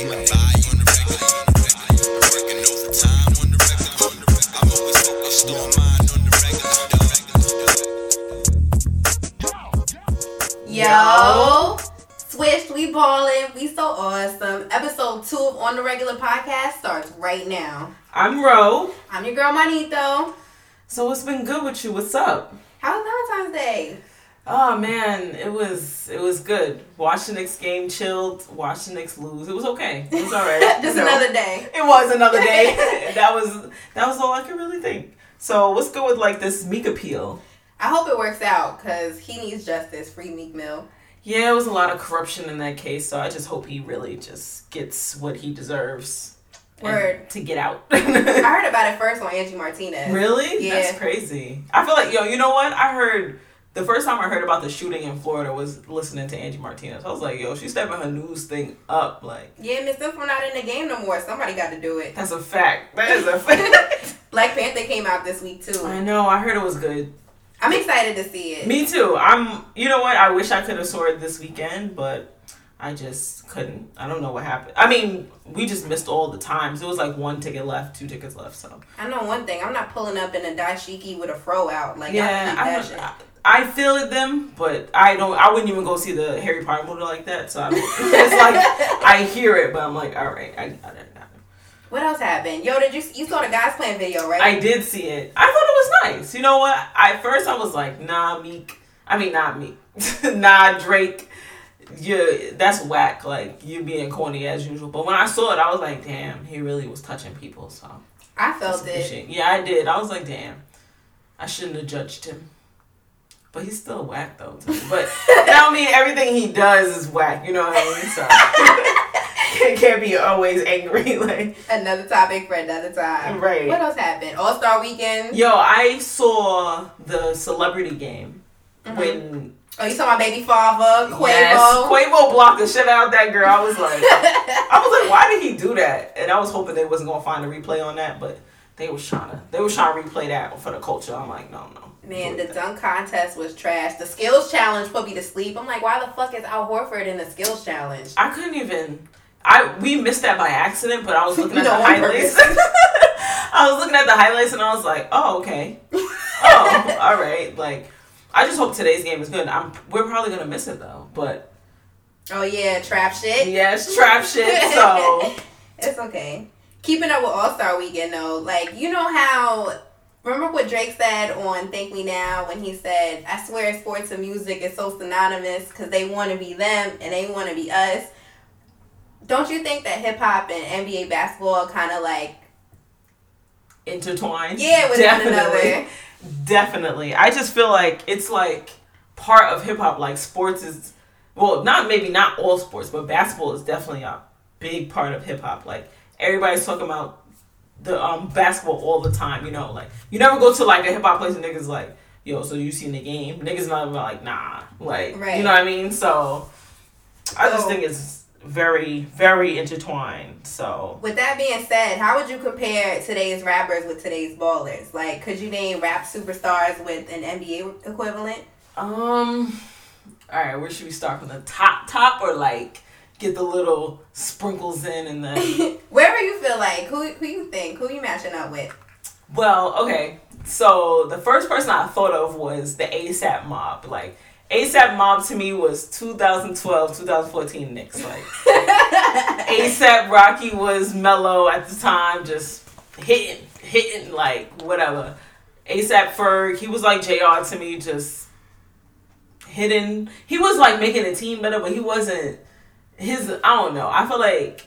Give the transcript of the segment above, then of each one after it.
Yo, switched, we ballin', we so awesome. Episode two of On the Regular podcast starts right now. I'm Reaux. I'm your girl Manito. So what's been good with you? What's up? How's Valentine's Day? Oh man, it was it was good. Watched the Knicks game, chilled. Watched the Knicks lose. It was okay. It was all right. Just You another day. It was another day. that was that was all I could really think. So what's good with like this Meek appeal? I hope it works out because he needs justice. Free Meek Mill. Yeah, it was a lot of corruption in that case. So I just hope he really just gets what he deserves. Word. to get out. I heard about it first on Angie Martinez. Really? Yeah. That's crazy. I feel like yo, you know what? I heard the first time I heard about the shooting in Florida was listening to Angie Martinez. I was like, yo, she's stepping her news thing up. Like Yeah, Miss Info not in the game no more. Somebody got to do it. that's a fact. That is a fact. Black Panther came out this week too. I know. I heard it was good. I'm excited to see it. Me too. I'm. You know what? I wish I could have saw it this weekend, but I just couldn't. I don't know what happened. I mean, we just missed all the times. It was like one ticket left, two tickets left. So I know one thing. I'm not pulling up in a dashiki with a fro out. Like yeah, I I, I feel it them, but I don't. I wouldn't even go see the Harry Potter movie like that. So I it's like I hear it, but I'm like, all right, I got it. It. What else happened? Yo, did you you saw the God's Plan video, right? I did see it. I thought it was nice. You know what? I at first I was like, nah, Meek. I mean, not Meek. nah, Drake. Yeah, that's whack. Like you being corny as usual. But when I saw it, I was like, damn, he really was touching people. So I felt it. Yeah, I did. I was like, damn, I shouldn't have judged him. But he's still whack though. To me. But that don't mean everything he does is whack. You know what I mean? So can't, can't be always angry. Like Another topic for another time. Right. What else happened? All Star Weekend. Yo, I saw the celebrity game Mhm. when Oh, you saw my baby father, Quavo. Yes, Quavo blocked the shit out of that girl. I was like, I was like, why did he do that? And I was hoping they wasn't gonna find a replay on that, but they was trying to, they was trying to replay that for the culture. I'm like, no, no. Man, the dunk contest was trash. The skills challenge put me to sleep. I'm like, why the fuck is Al Horford in the skills challenge? I couldn't even. I we missed that by accident, but I was looking at No, the highlights. I was looking at the highlights and I was like, oh okay, oh all right. Like, I just hope today's game is good. I'm we're probably gonna miss it though, but Oh yeah, trap shit. yes, trap shit. So it's okay. Keeping up with All Star Weekend though, like you know how remember what Drake said on Thank Me Now when he said, "I swear sports and music is so synonymous because they want to be them and they want to be us." Don't you think that hip hop and NBA basketball kind of like intertwined. yeah with one another? Definitely. I just feel like it's like part of hip hop. Like sports is, well, not maybe not all sports, but basketball is definitely a big part of hip hop. Like everybody's talking about the um basketball all the time. You know, like you never go to like a hip hop place and niggas like, yo, so you seen the game? Niggas not even like, nah, like Right. you know what I mean? So I just think it's very very intertwined. So With that being said, how would you compare today's rappers with today's ballers? Like, could you name rap superstars with an NBA equivalent? Um. All right, where should we start from the top, top, or like get the little sprinkles in and then? Wherever you feel like, who who you think, who you matching up with? well, okay. So the first person I thought of was the ASAP Mob. Like ASAP Mob to me was 2012, 2014 Knicks. Like ASAP Rocky was Melo at the time, just hitting, hitting like whatever. ASAP Ferg, he was like JR to me, just hitting. He was like making the team better, but he wasn't his. I don't know. I feel like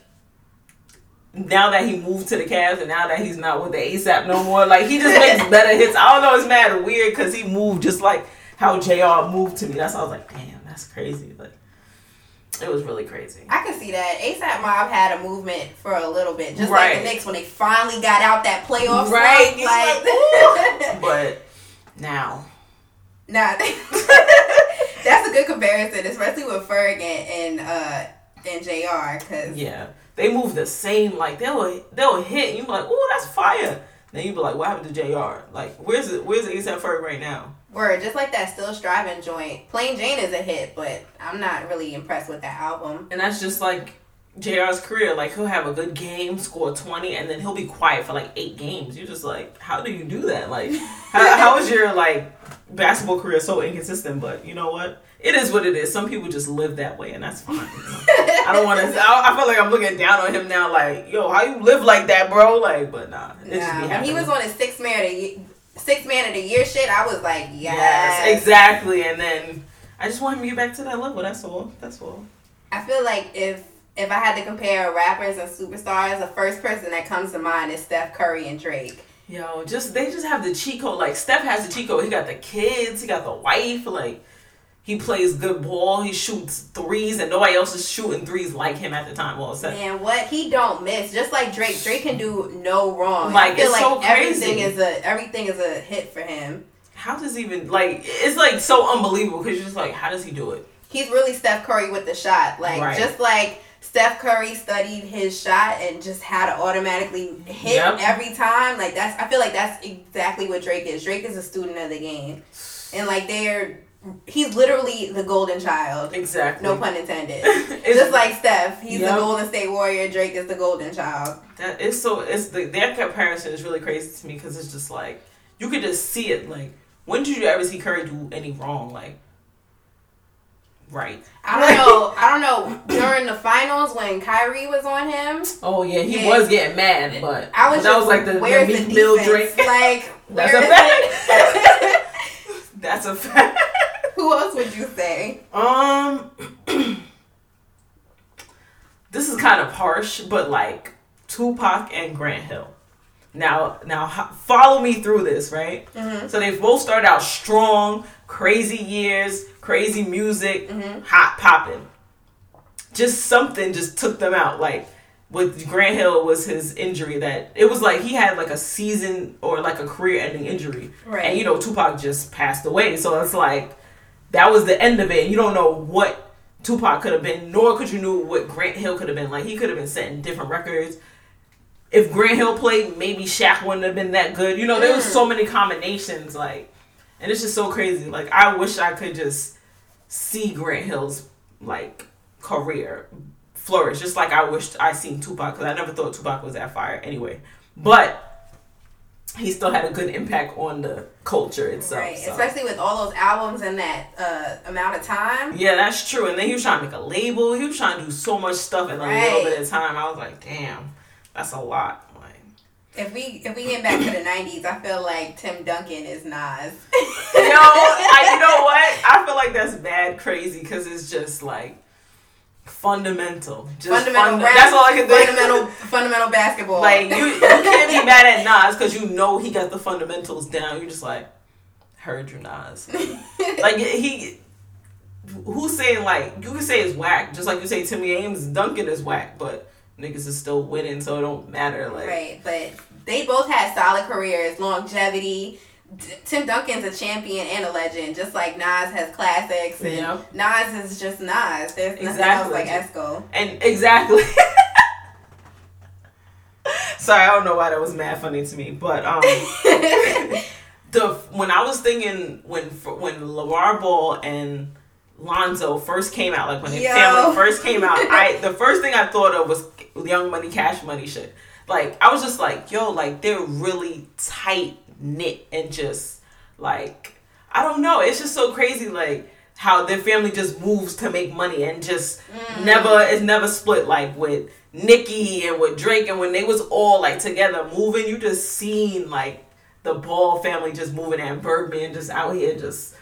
now that he moved to the Cavs and now that he's not with the ASAP no more, like he just makes better hits. I don't know. It's mad weird because he moved just like how JR moved to me. That's why I was like, damn, that's crazy. Like it was really crazy. I can see that. ASAP Mob had a movement for a little bit, just like the Knicks when they finally got out that playoff Right. slump, Like, But now, nah, that's a good comparison, especially with Ferg and, and uh and Jr. Because yeah, they move the same. Like they'll they'll hit. And you be like, oh, that's fire. Then you be like, what happened to Jr. Like where's it? Where's ASAP Ferg right now? word, just like that Still Striving joint. Plain Jane is a hit, but I'm not really impressed with that album. And that's just like JR's career, like he'll have a good game, score 20, and then he'll be quiet for like eight games. You're just like, how do you do that? Like, how, how is your like basketball career so inconsistent? But you know what? It is what it is. Some people just live that way, and that's fine. I don't want to. I, I feel like I'm looking down on him now. Like, yo, how you live like that, bro? Like, but nah. It just be Nah, when he was on his six man of the ye- six man of the year shit, I was like, yes, Yes, exactly. And then I just want him to get back to that level. That's all. That's all. I feel like if if I had to compare rappers and superstars, the first person that comes to mind is Steph Curry and Drake. Yo, just they just have the cheat code. Like Steph has the cheat code. He got the kids. He got the wife. Like he plays good ball. He shoots threes, and nobody else is shooting threes like him at the time. Well, except Man, what he don't miss, just like Drake. Drake can do no wrong. Like, I feel it's like so everything crazy. is a everything is a hit for him. how does he even like? It's like so unbelievable because you're just like, how does he do it? He's really Steph Curry with the shot. Like Right. just like Steph Curry studied his shot and just had to automatically hit Yep. every time. Like that's I feel like that's exactly what Drake is. Drake is a student of the game. And like they're he's literally the golden child. Exactly. No pun intended. It's- Just like Steph, he's Yep. the Golden State Warrior. Drake is the Golden Child. That is so. It's the their comparison is really crazy to me because it's just like you could just see it. Like when did you ever see Curry do any wrong? Like right. I don't know. I don't know. During the finals when Kyrie was on him, Oh yeah, he was getting mad, but I was that just was like the, where's the the, Meek Mill drink. Like That's a fact. That's a fact. Who else would you say? Um, this is kind of harsh, but like Tupac and Grant Hill. Now, now, follow me through this, right? Mhm. So they both started out strong, crazy years, crazy music, Mhm. hot popping. Just something just took them out. Like with Grant Hill was his injury that it was like he had like a season or like a career-ending injury, Right. and you know Tupac just passed away. So it's like that was the end of it. And you don't know what Tupac could have been, nor could you know what Grant Hill could have been. Like he could have been setting different records. If Grant Hill played, maybe Shaq wouldn't have been that good. You know, there was so mm. many combinations. Like, and it's just so crazy. Like I wish I could just see Grant Hill's like career flourish, just like I wished I seen Tupac because I never thought Tupac was that fire anyway. But he still had a good impact on the culture itself. right. so. Especially with all those albums in that uh, amount of time. Yeah, that's true. And then he was trying to make a label. He was trying to do so much stuff in a Right. little bit of time. I was like, damn, that's a lot. Like, If we if we get back to the nineties, I feel like Tim Duncan is Nas. know, I, you know what? I feel like that's bad crazy because it's just like fundamental. Just fundamental funda- rap, That's all I can think. fundamental fundamental basketball. like you, you can't be mad at Nas because you know he got the fundamentals down. You're just like, heard you, Nas. like he. Who's saying like you can say it's whack, just like you say Timmy Ames Duncan is whack, but niggas is still winning, so it don't matter. Like Right, but they both had solid careers, longevity. Tim Duncan's a champion and a legend, just like Nas has classics, and Yeah. Nas is just Nas. There's nothing Exactly. else like Esco. And exactly. Sorry, I don't know why that was mad funny to me, but um, the when I was thinking when when LeVar Ball and Lonzo first came out, like when their Yo. family first came out, I the first thing I thought of was Young Money, Cash Money shit. Like I was just like, yo, like they're really tight knit and just like I don't know. It's just so crazy, like how their family just moves to make money and just mm. never it's never split like with Nicki and with Drake and when they was all like together moving, you just seen like the Ball family just moving and Birdman just out here just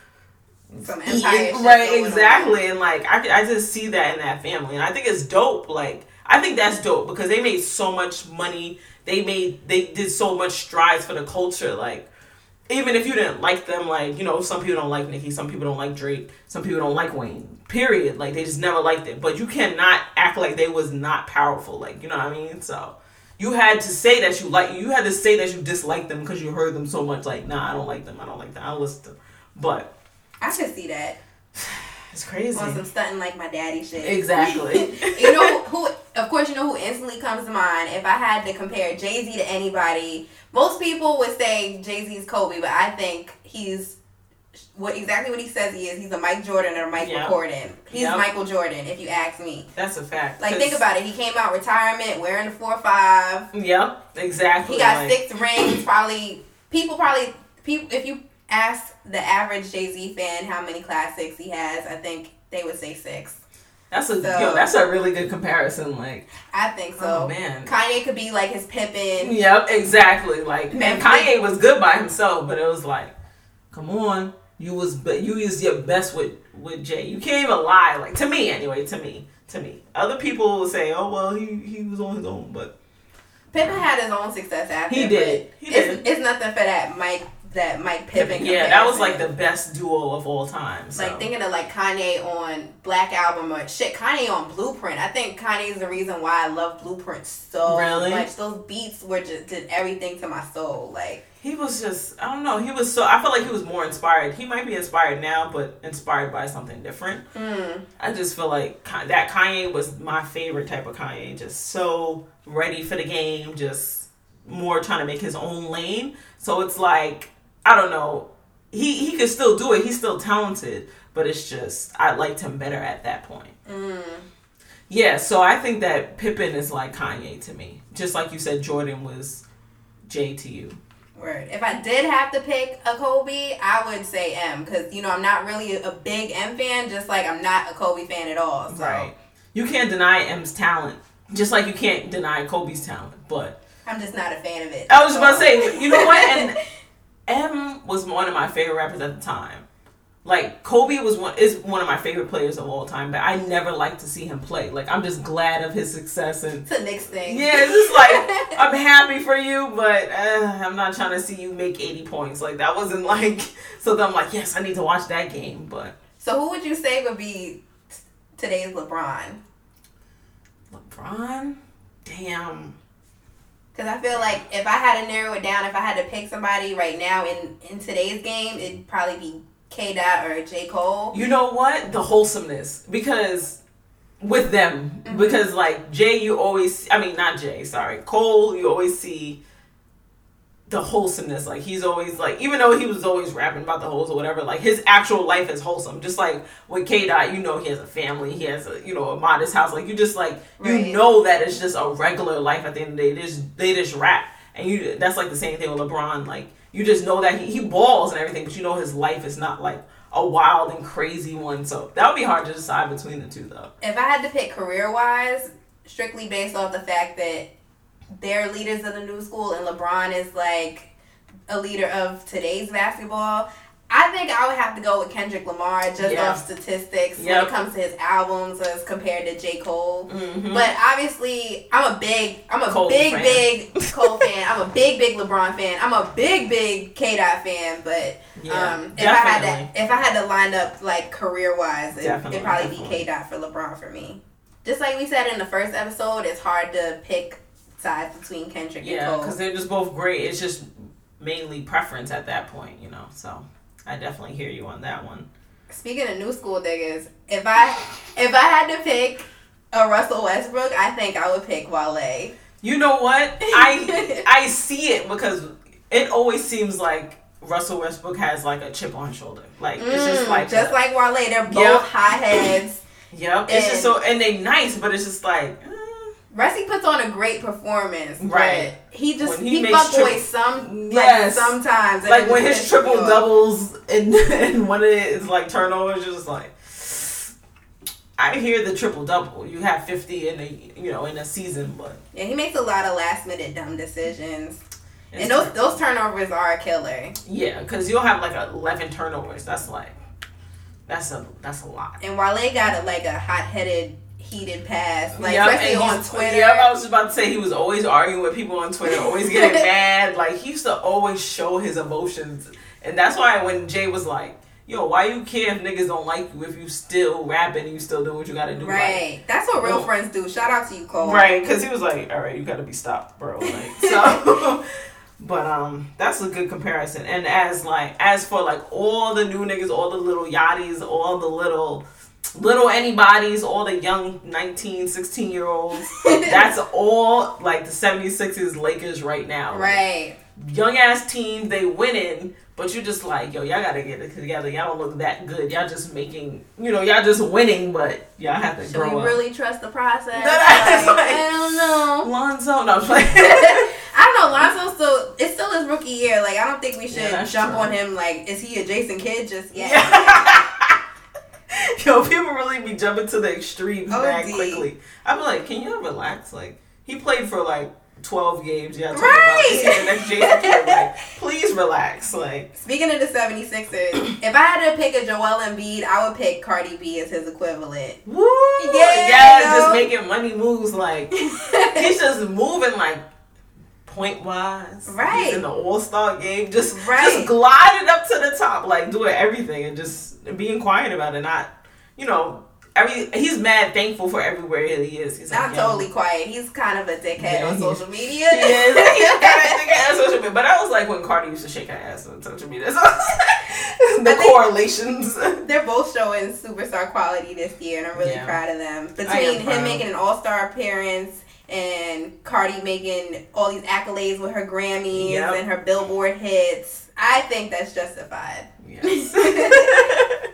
Some eating. right going on. exactly and like I, I just see that in that family and I think it's dope like I think that's dope because they made so much money they made they did so much strides for the culture like even if you didn't like them, like, you know, some people don't like Nicki, some people don't like Drake, some people don't like Wayne. Period. Like they just never liked it. But you cannot act like they was not powerful. Like, you know what I mean? So you had to say that you like you had to say that you dislike them because you heard them so much like, nah, I don't like them, I don't like them, I listen to them. But I could see that it's crazy. on some stunting like my daddy shit. Exactly. you know who? Of course, you know who instantly comes to mind. If I had to compare Jay Z to anybody, most people would say Jay Z's Kobe, but I think he's what exactly what he says he is. He's a Mike Jordan or Mike Yep. Jordan. He's Yep. Michael Jordan, if you ask me. That's a fact. Like think about it. He came out retirement wearing the four five. Yep, exactly. He got like- six rings. Probably people probably people if you ask the average Jay Z fan how many classics he has, I think they would say six. That's a So- yo, that's a really good comparison. Like, I think so. oh man. Kanye could be like his Pippen. Yep, exactly. Like, Man, and Kanye was good by himself, but it was like, come on, you was be- you was your best with with Jay. You can't even lie. Like to me, anyway. To me, to me. Other people will say, oh well, he he was on his own, but Pippen had his own success after. He did. but He it's, did. it's nothing for that Mike that Mike Pippen. yeah, that was like the best duo of all time. So. Like thinking of like Kanye on Black Album or shit, Kanye on Blueprint. I think Kanye is the reason why I love Blueprint so Really? much. Those beats were just did everything to my soul. Like He was just, I don't know. He was so, I feel like he was more inspired. He might be inspired now, but inspired by something different. mm, I just feel like that Kanye was my favorite type of Kanye. Just so ready for the game, just more trying to make his own lane. So it's like, I don't know. He, he could still do it. He's still talented, but it's just, I liked him better at that point. mm. Yeah, so I think that Pippen is like Kanye to me. Just like you said, Jordan was J to you. Word. If I did have to pick a Kobe, I would say M because you know I'm not really a big M fan. Just like I'm not a Kobe fan at all. So Right. You can't deny M's talent, just like you can't deny Kobe's talent. But I'm just not a fan of it. I was about to say, you know what? And M was one of my favorite rappers at the time. Like Kobe was one is one of my favorite players of all time, but I never liked to see him play. Like I'm just glad of his success and it's a Knicks thing. yeah, it's just like I'm happy for you, but uh, I'm not trying to see you make 80 points. Like that wasn't like so. Then I'm like, yes, I need to watch that game, but so who would you say would be t- today's LeBron? LeBron, damn. Because I feel like if I had to narrow it down, if I had to pick somebody right now in in today's game, it'd probably be K Dot or J Cole. You know what? The wholesomeness because with them Mhm. because like Jay, you always I mean not Jay, sorry Cole, you always see the wholesomeness. Like he's always like even though he was always rapping about the holes or whatever, like his actual life is wholesome. Just like with K Dot, you know he has a family, he has a you know a modest house. Like you just like Right. you know that it's just a regular life at the end of the day. They just they just rap. And you that's like the same thing with LeBron. Like you just know that he, he balls and everything, but you know his life is not like a wild and crazy one. So that would be hard to decide between the two though. If I had to pick career wise, strictly based off the fact that they're leaders of the new school and LeBron is like a leader of today's basketball. I think I would have to go with Kendrick Lamar just Yeah. off statistics when it comes to his albums as compared to J. Cole. Mm-hmm. But obviously, I'm a big, I'm a Cole big, fan. big Cole fan. I'm a big, big LeBron fan. I'm a big, big K Dot fan. But yeah, um, if I had to, if I had to line up like career wise, it, it'd probably be definitely. K Dot for LeBron for me. Just like we said in the first episode, it's hard to pick sides between Kendrick yeah, and because they're just both great. It's just mainly preference at that point, you know. So I definitely hear you on that one. Speaking of new school niggas, if I if I had to pick a Russell Westbrook, I think I would pick Wale. You know what? I I see it because it always seems like Russell Westbrook has like a chip on his shoulder. Like it's just Mm, like just a- like Wale, they're both Yep. hotheads. Yep. It's just so and they nice, but it's just like Rusty puts on a great performance, Right. He just When he he, fuck tri- some Yes. like sometimes. like when his triple doubles and and one of it is like turnovers, just like I hear the triple double. You have fifty in a you know in a season, but Yeah, he makes a lot of last minute dumb decisions, it's and those those turnovers are a killer. yeah, because you'll have like eleven turnovers. That's like that's a that's a lot. And Wale got a, like a hot headed, heated pass, like Yep, especially on Twitter. Yeah, I was about to say he was always arguing with people on Twitter, always getting mad. Like he used to always show his emotions, and that's why when Jay was like, "Yo, why you care if niggas don't like you if you still rapping and you still doing what you got to do?" Like, Right, that's what real Well- friends do. Shout out to you, Cole. Right, because he was like, "All right, you got to be stopped, bro." Like so. But um, that's a good comparison. And as like as for like all the new niggas, all the little yachties, all the little little anybody's, all the young 19, 16 year olds, that's all like the 76ers Lakers right now. Right. young ass teams, they winning, but you're just like, yo, y'all gotta get it together. Y'all don't look that good. Y'all just making, you know, y'all just winning, but y'all have to Should grow we up. really trust the process? Like, like- I don't know. Lonzo, no, I'm playing. I don't know. Lonzo still it's still his rookie year. Like I don't think we should Yeah, jump true. on him. Like is he a Jason Kidd just yet? Yo, people really be jumping to the extremes OD. Oh, that quickly. I'm like, can you relax? Like, he played for like 12 games. Yeah, Right. about the next Jason Kidd? Like, please relax. Like, Speaking of the 76ers, if I had to pick a Joel Embiid, I would pick Cardi B as his equivalent. woo! Yeah, Yeah, just making money moves. Like, he's just moving like point wise. Right. He's in the All Star game, just Right. just gliding up to the top, like doing everything and just being quiet about it. Not, you know, every he's mad thankful for everywhere he is. He's Not like, yeah, totally quiet. He's kind of a dickhead Yeah, on social media. He is. He's kinda a dickhead on social media. But I was like when Cardi used to shake her ass on social media. So the correlations. They're both showing superstar quality this year, and I'm really Yeah. proud of them. Between him proud. making an All Star appearance and Cardi making all these accolades with her Grammys Yep. and her Billboard hits, I think that's justified. Yes.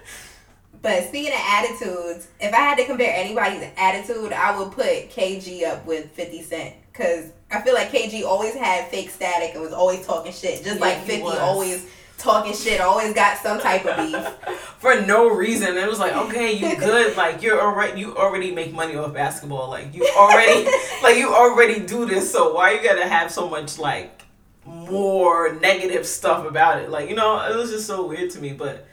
But speaking of attitudes, if I had to compare anybody's attitude, I would put KG up with 50 Cent. Because I feel like KG always had fake static and was always talking shit. Just Yeah, like 50 was. always talking shit, always got some type of beef. For no reason. It was like, okay, you good. Like you're already you already make money off basketball. Like you already like you already do this, so why you gotta have so much like more negative stuff about it? Like, you know, it was just so weird to me, but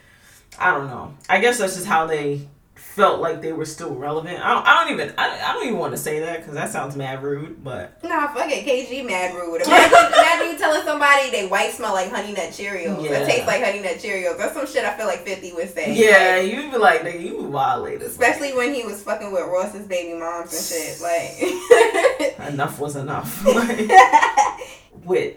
I don't know. I guess that's just how they felt like they were still relevant. I don't, I don't even I, I don't even want to say that because that sounds mad rude, but Nah, fuck it. KG mad rude. Imagine, imagine you telling somebody they white smell like honey nut Cheerios. Yeah. It tastes like honey nut Cheerios. That's some shit I feel like 50 would say. yeah, Like, you'd be like, nigga, you violated. especially when he was fucking with Ross's baby moms and shit. Like, enough was enough. With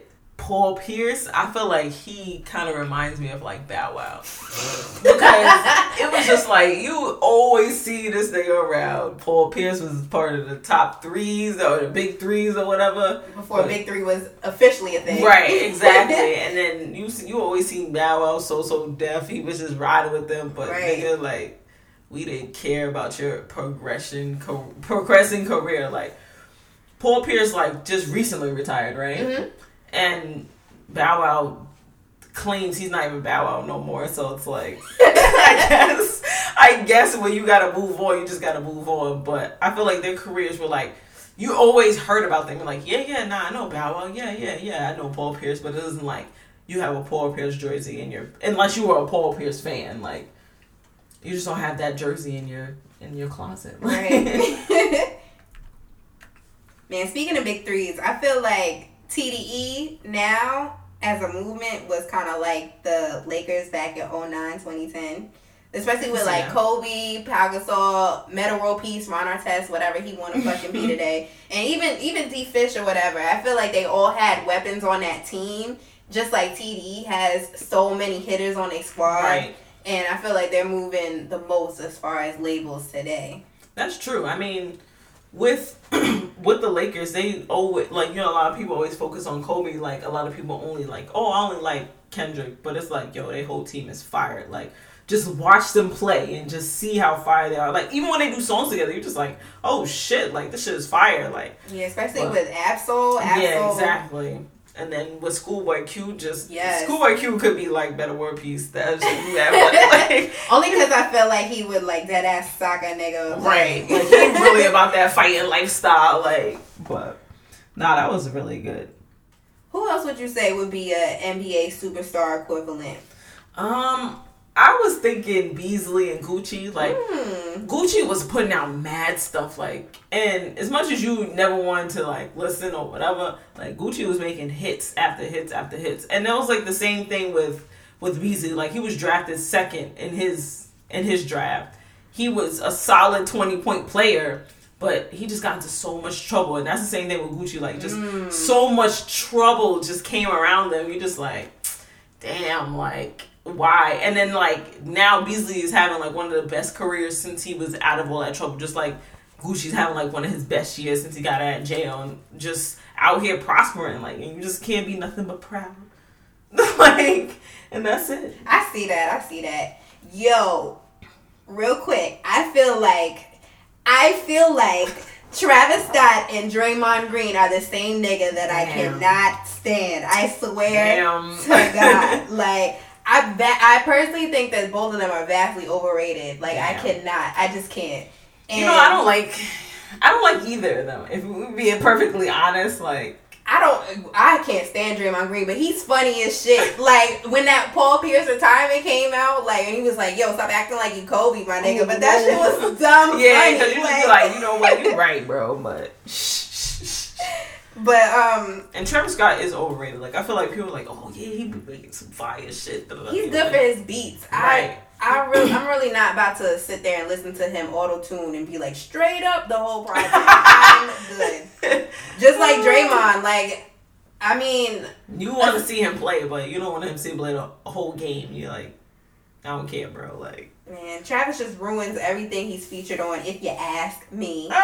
Paul Pierce, I feel like he kind of reminds me of like Bow Wow because it was just like you always see this thing around. Paul Pierce was part of the top threes or the big threes or whatever. before Big Three was officially a thing. Right, exactly. and then you you always see Bow Wow So So Def. He was just riding with them, but Right. nigga like we didn't care about your progression, co- progressing career. Like Paul Pierce, like just recently retired, right? Mhm. And Bow Wow claims he's not even Bow Wow no more. So it's like I guess I guess when you gotta move on, you just gotta move on. But I feel like their careers were like you always heard about them. You're like, yeah, yeah, nah, I know Bow Wow, yeah, yeah, yeah, I know Paul Pierce, but it isn't like you have a Paul Pierce jersey in your unless you were a Paul Pierce fan, like you just don't have that jersey in your in your closet. Right. Man, speaking of big threes, I feel like TDE now as a movement was kind of like the Lakers back in 09, 2010. Especially with like Yeah. Kobe, Pau Gasol, Metta World Peace, Ron Artest, whatever he want to fucking be today, and even even D Fish or whatever. I feel like they all had weapons on that team, just like TDE has so many hitters on their squad, right. and I feel like they're moving the most as far as labels today. That's true. I mean, with with the Lakers, they always like you know a lot of people always focus on Kobe. Like a lot of people only like oh I only like Kendrick, but it's like yo their whole team is fired. Like just watch them play and just see how fire they are. Like even when they do songs together, you're just like oh shit like this shit is fire. Like Yeah, especially But- with Ab-Soul. Ab-Soul yeah exactly. And then with Schoolboy Q, just Yes. Schoolboy Q could be like Metta World Peace. That's that, like, Only because I felt like he would like dead ass sock a nigga. Right. Like he really about that fighting lifestyle, like but nah, that was really good. Who else would you say would be a NBA superstar equivalent? Um I was thinking Beasley and Gucci, like Hmm. Gucci was putting out mad stuff, like, and as much as you never wanted to like listen or whatever, like Gucci was making hits after hits after hits, and that was like the same thing with with Beasley. Like he was drafted second in his in his draft. He was a solid twenty point player, but he just got into so much trouble, and that's the same thing with Gucci. Like just so much trouble just came around them. You're just like, damn, like why? And then like now Beasley is having like one of the best careers since he was out of all that trouble. Just like Gucci's having like one of his best years since he got out of jail and just out here prospering. Like, and you just can't be nothing but proud. like, and that's it. I see that. I see that. Yo, real quick, I feel like I feel like Travis Scott and Draymond Green are the same nigga that I Damn. cannot stand. I swear Damn. to God. Like I bet I personally think that both of them are vastly overrated. Like I cannot. I just can't. And You know, I don't like. I don't like either of them. If we're being perfectly honest, like I don't. I can't stand Draymond Green, but he's funny as shit. Like when that Paul Pierce retirement came out, like and he was like, "Yo, stop acting like you Kobe, my nigga." But that shit was dumb. yeah, because you just be like, you know what, you're right, bro. But But um, and Travis Scott is overrated. Like I feel like people are like, oh yeah, he be making some fire shit. he's good for his beats. Right. I, I really, I'm really not about to sit there and listen to him auto tune and be like straight up the whole project. I'm good. Just like Draymond, like I mean, You want to see him play, but you don't want him to see him play the whole game. You're like, I don't care, bro. Like, man, Travis just ruins everything he's featured on. If you ask me.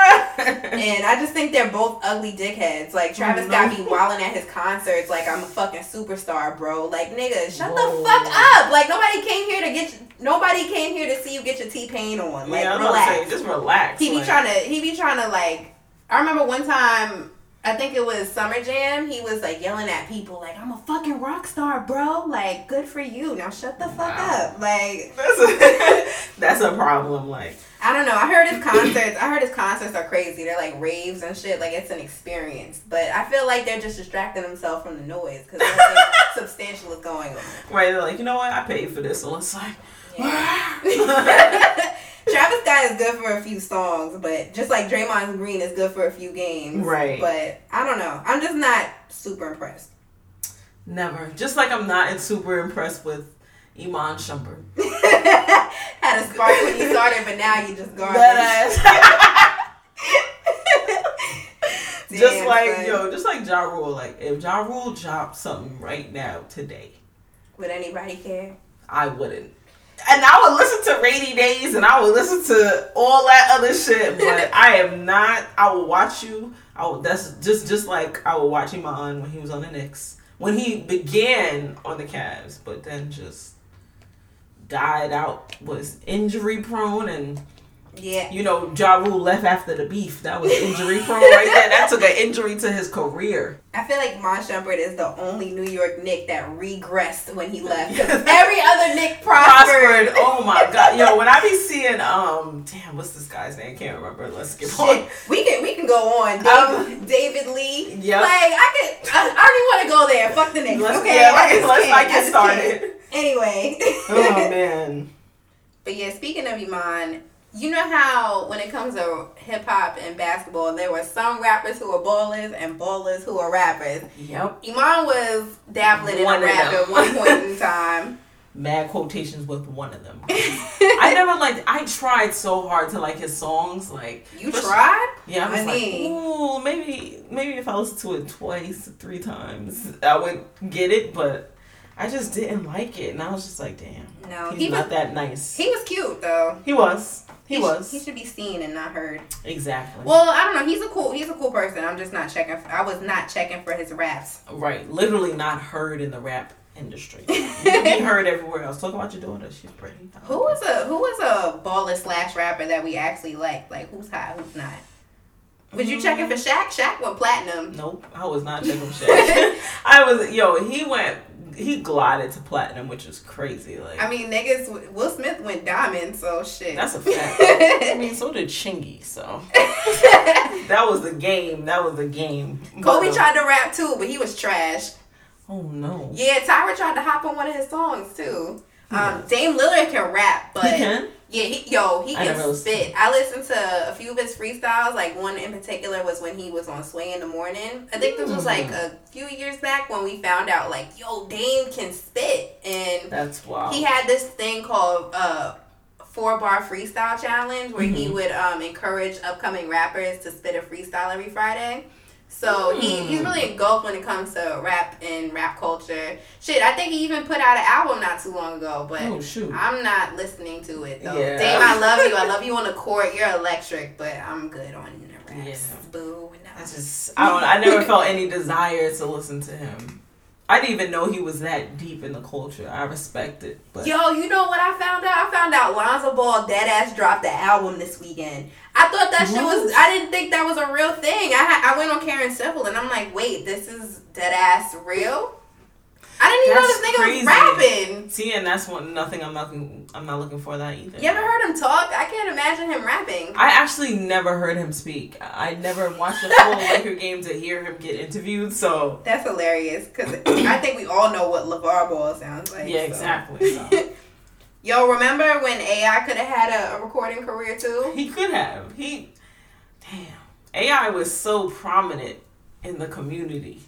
And I just think they're both ugly dickheads. Like Travis got me wilding at his concerts like I'm a fucking superstar, bro. Like nigga, shut Whoa. the fuck up. Like nobody came here to get you, nobody came here to see you get your T pain on. Like yeah, relax. say, just relax. he be like, trying to he be trying to like I remember one time I think it was Summer Jam, he was like yelling at people like I'm a fucking rock star, bro. Like good for you. Now shut the fuck Wow. up. Like That's a, that's a problem. Like, I don't know. I heard his concerts. I heard his concerts are crazy. They're like raves and shit. Like it's an experience. But I feel like they're just distracting themselves from the noise because nothing substantial is going on. right? They're like, you know what? I paid for this, so it's like, Travis Scott is good for a few songs, but just like Draymond Green is good for a few games. Right. But I don't know. I'm just not super impressed. never. Just like I'm not super impressed with Iman Shumpert. Had a spark when you started, but now you just garbage. That ass. just Damn, like son. yo, just like Ja Rule. Like if Ja Rule dropped something right now today, Would anybody care? I wouldn't. And I would listen to Rainy Dayz and I would listen to all that other shit, but I am not. I will watch you. I will, that's just just like I will watch Iman when he was on the Knicks when he began on the Cavs, but then just died out, was injury prone, and Yeah. you know Ja Rule left after the beef. That was injury prone right there. That took an injury to his career. I feel like Mon Shumpert is the only New York Nick that regressed when he left. every other Nick prospered. prospered. Oh my god, yo! When I be seeing, um, damn, what's this guy's name? Can't remember. Let's skip on. We can we can go on. David, Um, David Lee. Yeah. Like I could. I, I don't even want to go there. Fuck the Knicks. Let's, okay. yeah, I let's, just let's not get started. Anyway. Oh man, But yeah, speaking of Iman, you know how when it comes to hip hop and basketball, there were some rappers who were ballers and ballers who were rappers. yep. Iman was dabbling in One a rap at one point in time. Mad quotations with one of them. I never liked. I tried so hard to like his songs. Like You tried? Yeah, I was like, ooh, maybe maybe if I listened to it twice, three times, I would get it. But I just didn't like it, and I was just like, damn, No, he's he not was that nice. he was cute though. He was. He sh- was. He should be seen and not heard. exactly. Well, I don't know. He's a cool. He's a cool person. I'm just not checking. For, I was not checking for his raps. Right, literally not heard in the rap industry. You be heard everywhere else. Talk about your daughter; she's pretty. Who was a who was a baller slash rapper that we actually liked? Like who's hot, who's not? Was you checking for mm. Shaq? Shaq went platinum. Nope, I was not checking shit. I was yo. He went. He glided to platinum, which is crazy. Like I mean, niggas. Will Smith went diamond, so shit. that's a fact. I mean, so did Chingy. So that was the game. That was the game. Kobe But, tried to rap too, but he was trash. Oh no. Yeah, Tyra tried to hop on one of his songs too. Um, Yes. Dame Lillard can rap, but He can. yeah, he, yo, he I can never spit. I listened to a few of his freestyles. Like one in particular was when he was on Sway in the Morning. I think this was like Mm. a few years back when we found out like, yo, Dame can spit, and That's wild. he had this thing called uh four bar freestyle challenge where he Mhm. would um encourage upcoming rappers to spit a freestyle every Friday. So he, hmm. he's really engulfed when it comes to rap and rap culture. Shit, I think he even put out an album not too long ago, but Oh. I'm not listening to it though. Yeah. Dame, I love you. I love you on the court. You're electric, but I'm good on the raps. Yeah. Boo. No. I just I don't I never felt any desire to listen to him. I didn't even know he was that deep in the culture. I respect it, but Yo, you know what I found out? I found out Lonzo Ball deadass dropped the album this weekend. I thought that shit was. I didn't think that was a real thing. I I went on Karen Civil and I'm like, wait, this is deadass real. I didn't even know this nigga crazy. was rapping. see, and that's one nothing I'm not I'm not looking for that either. You ever heard him talk? I can't imagine him rapping. I actually never heard him speak. I never watched a full Laker game to hear him get interviewed. So That's hilarious because I think we all know what LeVar Ball sounds like. yeah, so. exactly. So. Yo, remember when AI could have had a, a recording career too? He could have. He damn. AI was so prominent in the community.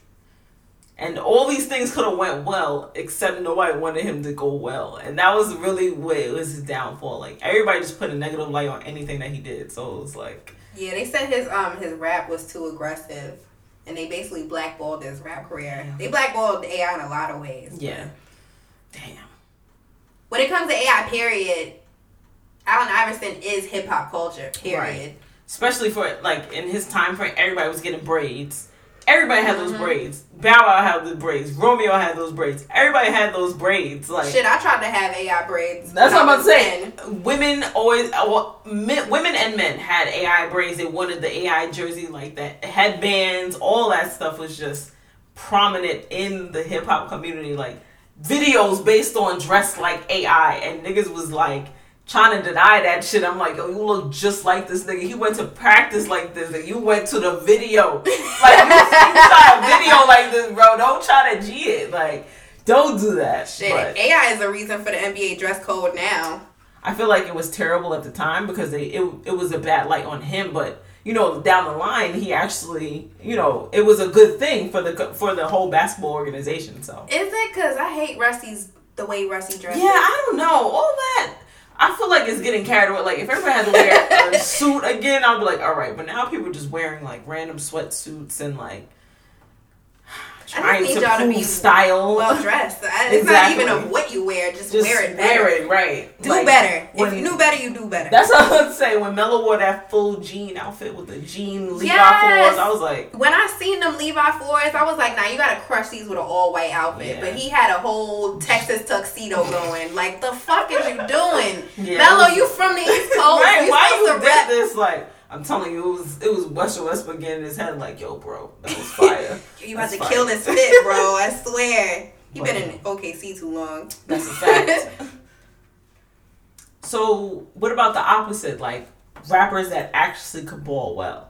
And all these things could have went well, except nobody wanted him to go well. And that was really what it was his downfall. Like everybody just put a negative light on anything that he did. So it was like Yeah, they said his um his rap was too aggressive, and they basically blackballed his rap career. Yeah. They blackballed AI in a lot of ways. Yeah. Damn. When it comes to AI, period, Allen Iverson is hip hop culture. Period. Especially for like in his time frame, everybody was getting braids. Everybody had those Mhm. braids. Bow Wow had the braids. Romeo had those braids. Everybody had those braids. Like Shit, I tried to have AI braids. That's what I'm was saying. Women always, uh, well, men, women and men had AI braids. They wanted the AI jersey like that. Headbands, all that stuff was just prominent in the hip hop community. Like videos based on dress like AI, and niggas was like trying to deny that shit. I'm like, oh, you look just like this nigga. He went to practice like this, and you went to the video. Like you, you shot a video like this, bro. Don't try to G it. Like, don't do that. Shit, But- AI is the reason for the NBA dress code now. I feel like it was terrible at the time because they it, it was a bad light on him, but you know down the line he actually you know it was a good thing for the for the whole basketball organization. So Is it? Cause I hate Rusty's the way Rusty dresses. yeah, I don't know all that. I feel like it's getting carried away. Like if everybody had to wear a suit again, I'd be like, all right. But now people are just wearing like random sweatsuits and like trying need y'all to be style. well dressed. It's not even Exactly. of what you wear. Just, just wear it better. wear it right. Do Like, better. when- if you knew better, you do better. That's what I would say. When Melo wore that full jean outfit with the jean Levi Yes. fours, I was like, when I seen them Levi fours, I was like, "Nah, you gotta crush these with an all white outfit." Yeah. But he had a whole Texas tuxedo going. Like, the fuck is you doing, Yeah, Melo? You from the East Coast? right? You Why you rep- this? Like, I'm telling you, it was it was Western Westbrook getting in his head like, yo, bro, that was fire. You about to fire. kill this fit, bro. I swear. He been in OKC too long. That's a fact. so, what about the opposite? Like rappers that actually could ball well.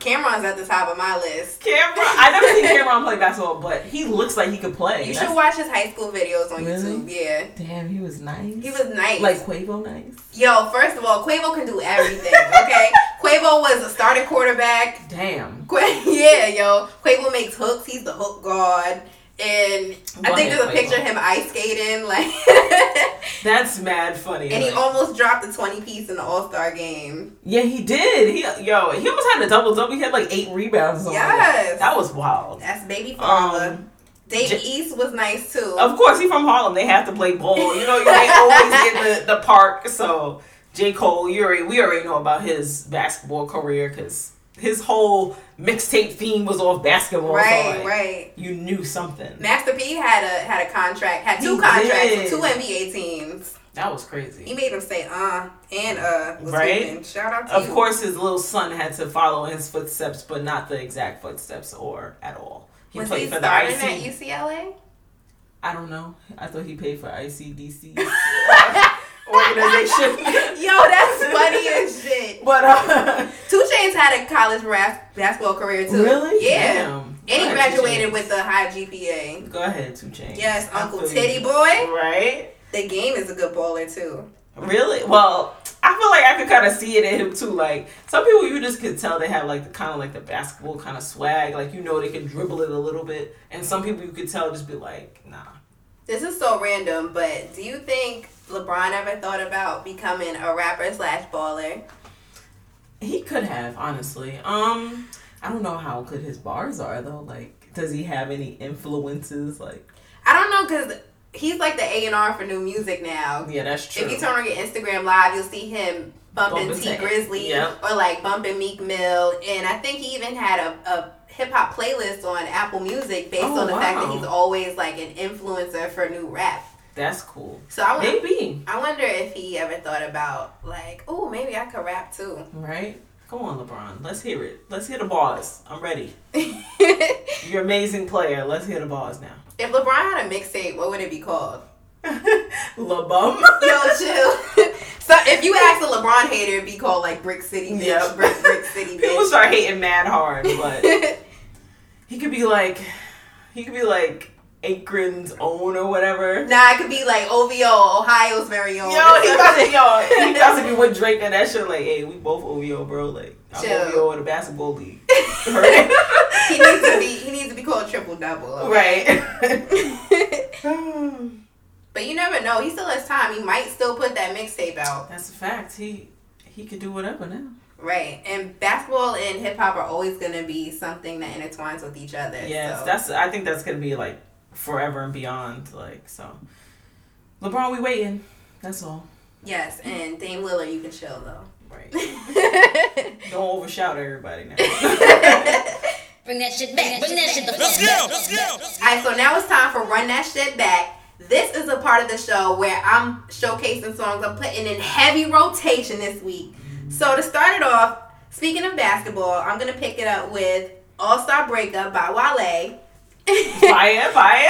Cam'ron's at the top of my list. Cam'ron, I never seen Cam'ron play basketball, but he looks like he could play. You That's- should watch his high school videos on Really? YouTube. Yeah. Damn, he was nice. He was nice. like Quavo nice. Yo, first of all, Quavo can do everything, okay? Quavo was a starting quarterback. Damn. Qu- yeah, yo. Quavo makes hooks. He's the hook guard. And I think there's a picture of him ice skating, like, That's mad funny. and he almost dropped a 20 piece in the All Star game. Yeah, he did. He yo, he almost had a double double. He had like eight rebounds. or like that. Yes. that was wild. That's baby father. Um, Dave J- East was nice too. of course, he from Harlem. They have to play ball. You know, they always get the, the park. So J Cole, you already we already know about his basketball career because his whole mixtape theme was off basketball. so, right, like, right. You knew something. Master P had a had a contract, had two He contracts did. with two NBA teams. That was crazy. He made him say uh and uh was Right? Shout out to Of you. course, his little son had to follow in his footsteps, but not the exact footsteps or at all. He was played he for the starting IC. at UCLA? I don't know. I thought he paid for ICDC organization. Yo, that's funny as shit. But uh, 2 Chainz had a college ras- basketball career too. really, Yeah. Damn. And he graduated with a high GPA. Go ahead, 2 Chainz. Yes, Uncle Tity Boi. Right? The game is a good baller too. Really? Well, I feel like I could kind of see it in him too. Like some people, you just could tell they have like the kind of like the basketball kind of swag. Like you know they can dribble it a little bit, and some people you could tell just be like, nah. This is so random, but do you think LeBron ever thought about becoming a rapper slash baller? He could have, honestly. Um, I don't know how good his bars are though. Like, does he have any influences? Like, I don't know because he's like the A and R for new music now. yeah, that's true. If you turn on your Instagram live, you'll see him bumping Bumping Tee Grizzley Yep. or like bumping Meek Mill, and I think he even had a, a hip hop playlist on Apple Music based Oh, on the fact that he's always like an influencer for new rap. that's cool. So I, wonder, Maybe I wonder if he ever thought about like, oh, maybe I could rap too. right. Come on, LeBron. Let's hear it. Let's hear the bars. I'm ready. You're an amazing player. Let's hear the bars now. If LeBron had a mixtape, what would it be called? LeBum. Yo, chill. so if you ask a LeBron hater, it'd be called like Brick City Bitch, Yep. Brick, Brick City People start hating mad hard, but he could be like, he could be like Akron's own or whatever. nah, it could be like OVO, Ohio's very own. Yo, he about to yo, he about to be with Drake and that shit. Like, hey, we both OVO, bro. Like, I'm Chill. OVO in the basketball league. He needs to be he needs to be called triple double. right. but you never know. He still has time. He might still put that mixtape out. That's a fact. He he could do whatever now. Right. And basketball and hip hop are always gonna be something that intertwines with each other. Yes, so. that's. I think that's gonna be like forever and beyond. Like so, LeBron, we waiting. That's all. yes, and Dame Lillard, you can chill though. Right. Don't overshout everybody now. Bring that shit back. Bring that shit the Let's fuck go. back. Let's go. Alright, so now it's time for Run That Shit Back. This is a part of the show where I'm showcasing songs I'm putting in heavy rotation this week. So to start it off, speaking of basketball, I'm gonna pick it up with All Star Breakup by Wale. fire, fire.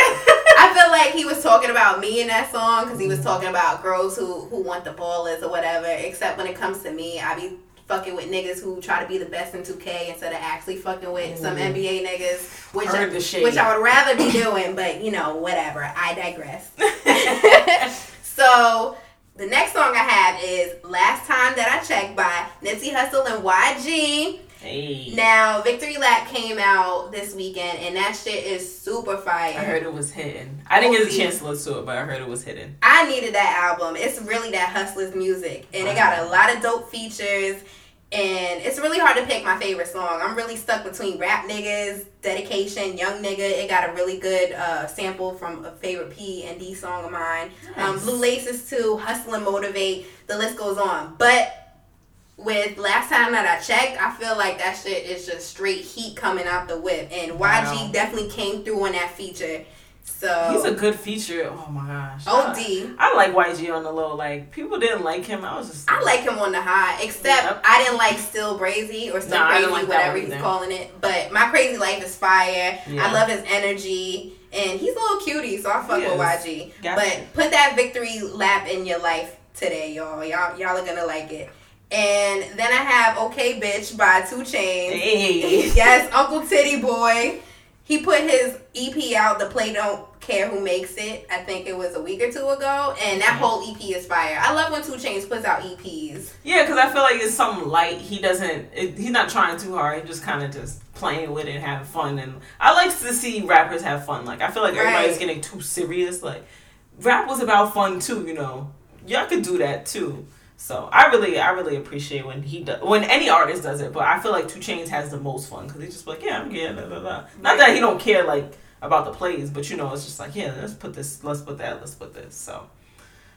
I feel like he was talking about me in that song because he was talking about girls who who want the ballers or whatever. Except when it comes to me, I be fucking with niggas who try to be the best in 2K instead of actually fucking with some Mm. NBA niggas, which I, which I would rather be doing. But you know, whatever. I digress. so. The next song I have is Last Time That I Checked by Nipsey Hussle and YG. hey. Now, Victory Lap came out this weekend, and that shit is super fire. I heard it was hidden. I didn't get a chance to listen to it, but I heard it was hidden. I needed that album. It's really that hustlers music, and it got a lot of dope features. And it's really hard to pick my favorite song. I'm really stuck between Rap Niggas, Dedication, Young Nigga. It got a really good uh, sample from a favorite P and D song of mine. Um, Blue Laces too, Hustle and Motivate. The list goes on. But with last time that I checked, I feel like that shit is just straight heat coming out the whip. And YG Wow. definitely came through on that feature. So He's a good feature. Oh my gosh. OD. I, I like YG on the low. Like people didn't like him. I was just. I like him on the high, except. I didn't like Still Brazy or Still Crazy, like whatever he's calling it. But My Krazy Life is fire. Yeah. I love his energy. And he's a little cutie, so I fuck with. YG. Gotcha. But put that victory lap in your life today, y'all. Y'all y'all are gonna like it. And then I have Okay Bitch by 2 Chainz. Hey. yes, Uncle Tity Boi. He put his EP out, The Play Don't Care Who Makes It. I think it was a week or two ago. And that Mhm. whole EP is fire. I love when 2 Chainz puts out EPs. Yeah, because I feel like it's something light. He doesn't. It, he's not trying too hard. He's just kind of just playing with it and having fun. And I like to see rappers have fun. Like I feel like everybody's Right. getting too serious. Like rap was about fun too. You know, y'all could do that too. So I really, I really appreciate when he does, when any artist does it. But I feel like 2 Chainz has the most fun because he's just like, yeah, I'm getting, blah. Not that he don't care like about the plays, but you know, it's just like, yeah, let's put this, let's put that, let's put this. So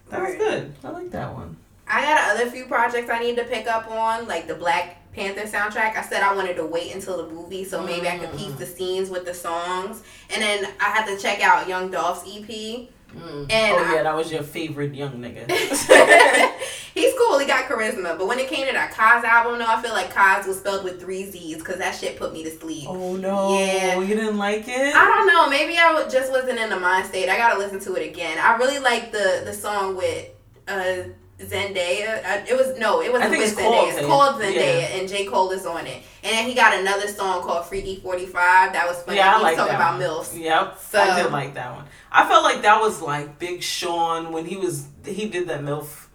that was Right. good. I like that one. I got other few projects I need to pick up on, like the Black Panther soundtrack. I said I wanted to wait until the movie so maybe I could piece mm. the scenes with the songs. And then I had to check out Young Dolph's EP. Mm. And oh I- yeah, that was your favorite young nigga. He's cool. He got charisma. But when it came to that Cozz album, though, I feel like Cozz was spelled with three Z's because that shit put me to sleep. oh no, Yeah. you didn't like it? I don't know. Maybe I just wasn't in the mind state. I gotta listen to it again. I really like the the song with uh, Zendaya. It was no, it wasn't with it's Zendaya. called it's Zendaya. called Zendaya, Yeah. and J Cole is on it. And then he got another song called Freaky Forty Five. That was funny. yeah, I He's like talking about one. milfs. Yep, So- I did like that one. I felt like that was like Big Sean when he was he did that milf.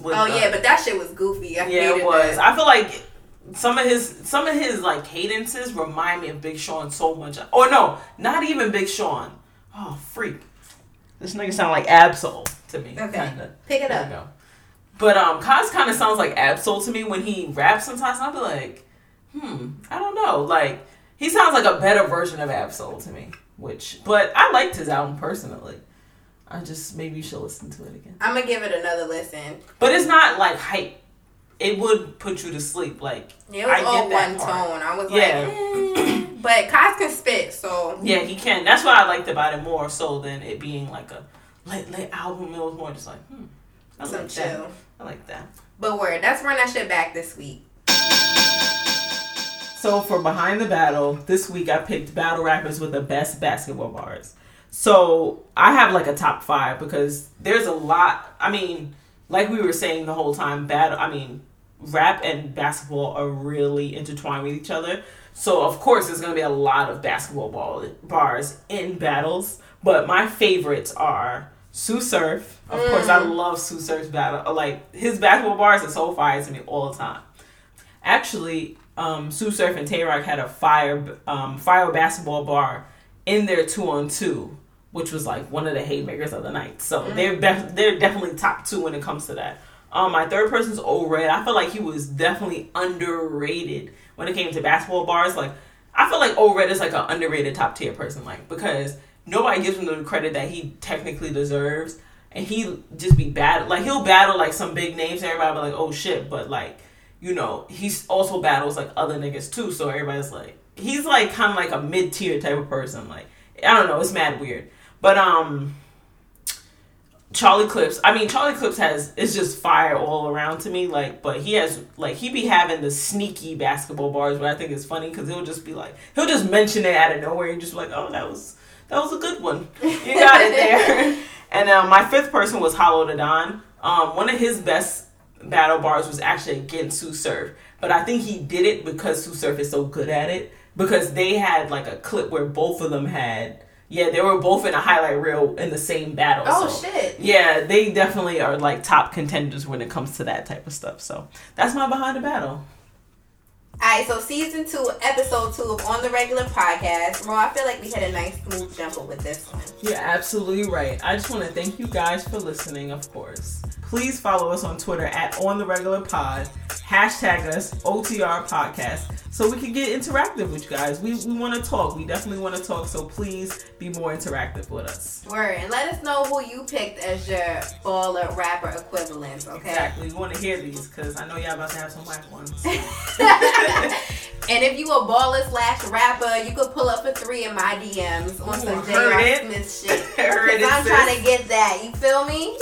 With, Oh uh, yeah, but that shit was goofy. I yeah, it was. that. I feel like some of his some of his like cadences remind me of Big Sean so much. Or no, not even Big Sean. Oh freak, this nigga sound like Ab-Soul to me. Okay. kinda. Pick it There up. But um, Cozz kind of sounds like Ab-Soul to me when he raps sometimes. I'll be like, hmm, I don't know. Like he sounds like a better version of Ab-Soul to me. Which, but I liked his album personally. I just maybe you should listen to it again. I'm gonna give it another listen. But it's not like hype. It would put you to sleep. Like It was I all get that one part. tone. I was Yeah. like, eh. but Cozz can spit, so yeah, he can. That's what I liked about it more so than it being like a lit lit album. It was more just like hmm, I some like chill. that. I like that. But word, let's run that shit back this week. So for behind the battle, this week I picked battle rappers with the best basketball bars. So I have like a top five because there's a lot. I mean, like we were saying the whole time, battle. I mean, rap and basketball are really intertwined with each other. So of course, there's gonna be a lot of basketball ball bars in battles. But my favorites are Tsu Surf. Of course, I love Tsu Surf's battle. Like his basketball bars are so fire to me all the time. Actually, um, Tsu Surf and Tay Roc had a fire um, fire basketball bar in their two on two, which was like one of the haymakers of the night. So they're def- they're definitely top two when it comes to that. Um, my third person's O Red. I feel like he was definitely underrated when it came to basketball bars. Like I feel like O Red is like an underrated top tier person, like because nobody gives him the credit that he technically deserves. And he just be bad like he'll battle like some big names and everybody be like, oh shit, but like you know, he's also battles like other niggas too. So everybody's like, he's like kind of like a mid tier type of person. Like, I don't know, it's mad weird. But um, Charlie Clips. I mean, Charlie Clips has it's just fire all around to me. Like, but he has like he be having the sneaky basketball bars, but I think it's funny because he'll just be like he'll just mention it out of nowhere and just be like, oh, that was that was a good one. You got it there. and um, my fifth person was Hollow Da Don. Um, one of his best battle bars was actually against Tsu Surf, but I think he did it because Tsu Surf is so good at it. Because they had like a clip where both of them had, yeah, they were both in a highlight reel in the same battle. Oh so- shit. yeah, they definitely are like top contenders when it comes to that type of stuff. So that's my behind the battle. Alright, so season two, episode two of On the Regular Podcast. Bro, I feel like we had a nice smooth jump up with this one. You're absolutely right. I just want to thank you guys for listening, of course. Please follow us on Twitter at On The Regular Pod. Hashtag us OTR Podcast so we can get interactive with you guys. We, we want to talk. We definitely want to talk. So please be more interactive with us. Word, and let us know who you picked as your baller rapper equivalents, okay? Exactly. We want to hear these because I know y'all about to have some whack ones. and if you a baller slash rapper, you could pull up for three in my DMs on Ooh, some J.R. Smith shit. Because I'm sis. trying to get that. You feel me?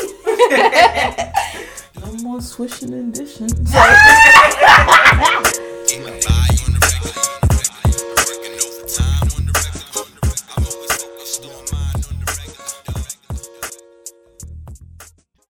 No more swishing and dishing.